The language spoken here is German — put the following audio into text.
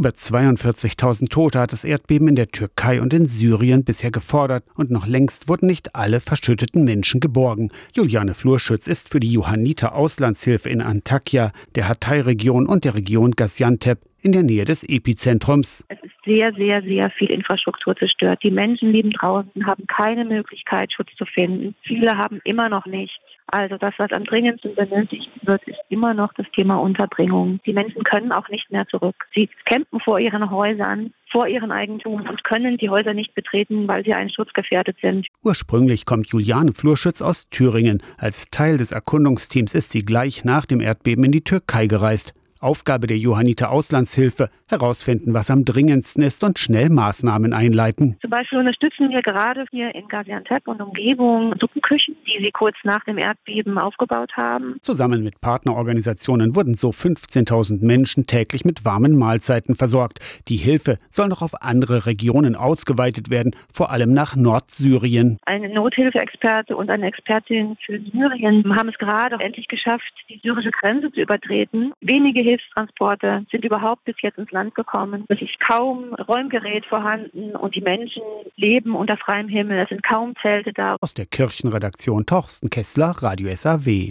Über 42.000 Tote hat das Erdbeben in der Türkei und in Syrien bisher gefordert und noch längst wurden nicht alle verschütteten Menschen geborgen. Juliane Flurschütz ist für die Johanniter Auslandshilfe in Antakya, der Hatay-Region und der Region Gaziantep in der Nähe des Epizentrums. Es sehr, sehr, sehr viel Infrastruktur zerstört. Die Menschen leben draußen, haben keine Möglichkeit, Schutz zu finden. Viele haben immer noch nichts. Also das, was am dringendsten benötigt wird, ist immer noch das Thema Unterbringung. Die Menschen können auch nicht mehr zurück. Sie campen vor ihren Häusern, vor ihrem Eigentum und können die Häuser nicht betreten, weil sie einschutzgefährdet sind. Ursprünglich kommt Juliane Flurschütz aus Thüringen. Als Teil des Erkundungsteams ist sie gleich nach dem Erdbeben in die Türkei gereist. Aufgabe der Johanniter Auslandshilfe, herausfinden, was am dringendsten ist und schnell Maßnahmen einleiten. Zum Beispiel unterstützen wir gerade hier in Gaziantep und Umgebung Suppenküchen, die sie kurz nach dem Erdbeben aufgebaut haben. Zusammen mit Partnerorganisationen wurden so 15.000 Menschen täglich mit warmen Mahlzeiten versorgt. Die Hilfe soll noch auf andere Regionen ausgeweitet werden, vor allem nach Nordsyrien. Ein Nothilfeexperte und eine Expertin für Syrien haben es gerade endlich geschafft, die syrische Grenze zu übertreten. Wenige Hilfstransporte sind überhaupt bis jetzt ins Land gekommen. Es ist kaum Räumgerät vorhanden und die Menschen leben unter freiem Himmel. Es sind kaum Zelte da. Aus der Kirchenredaktion Torsten Kessler, Radio SAW.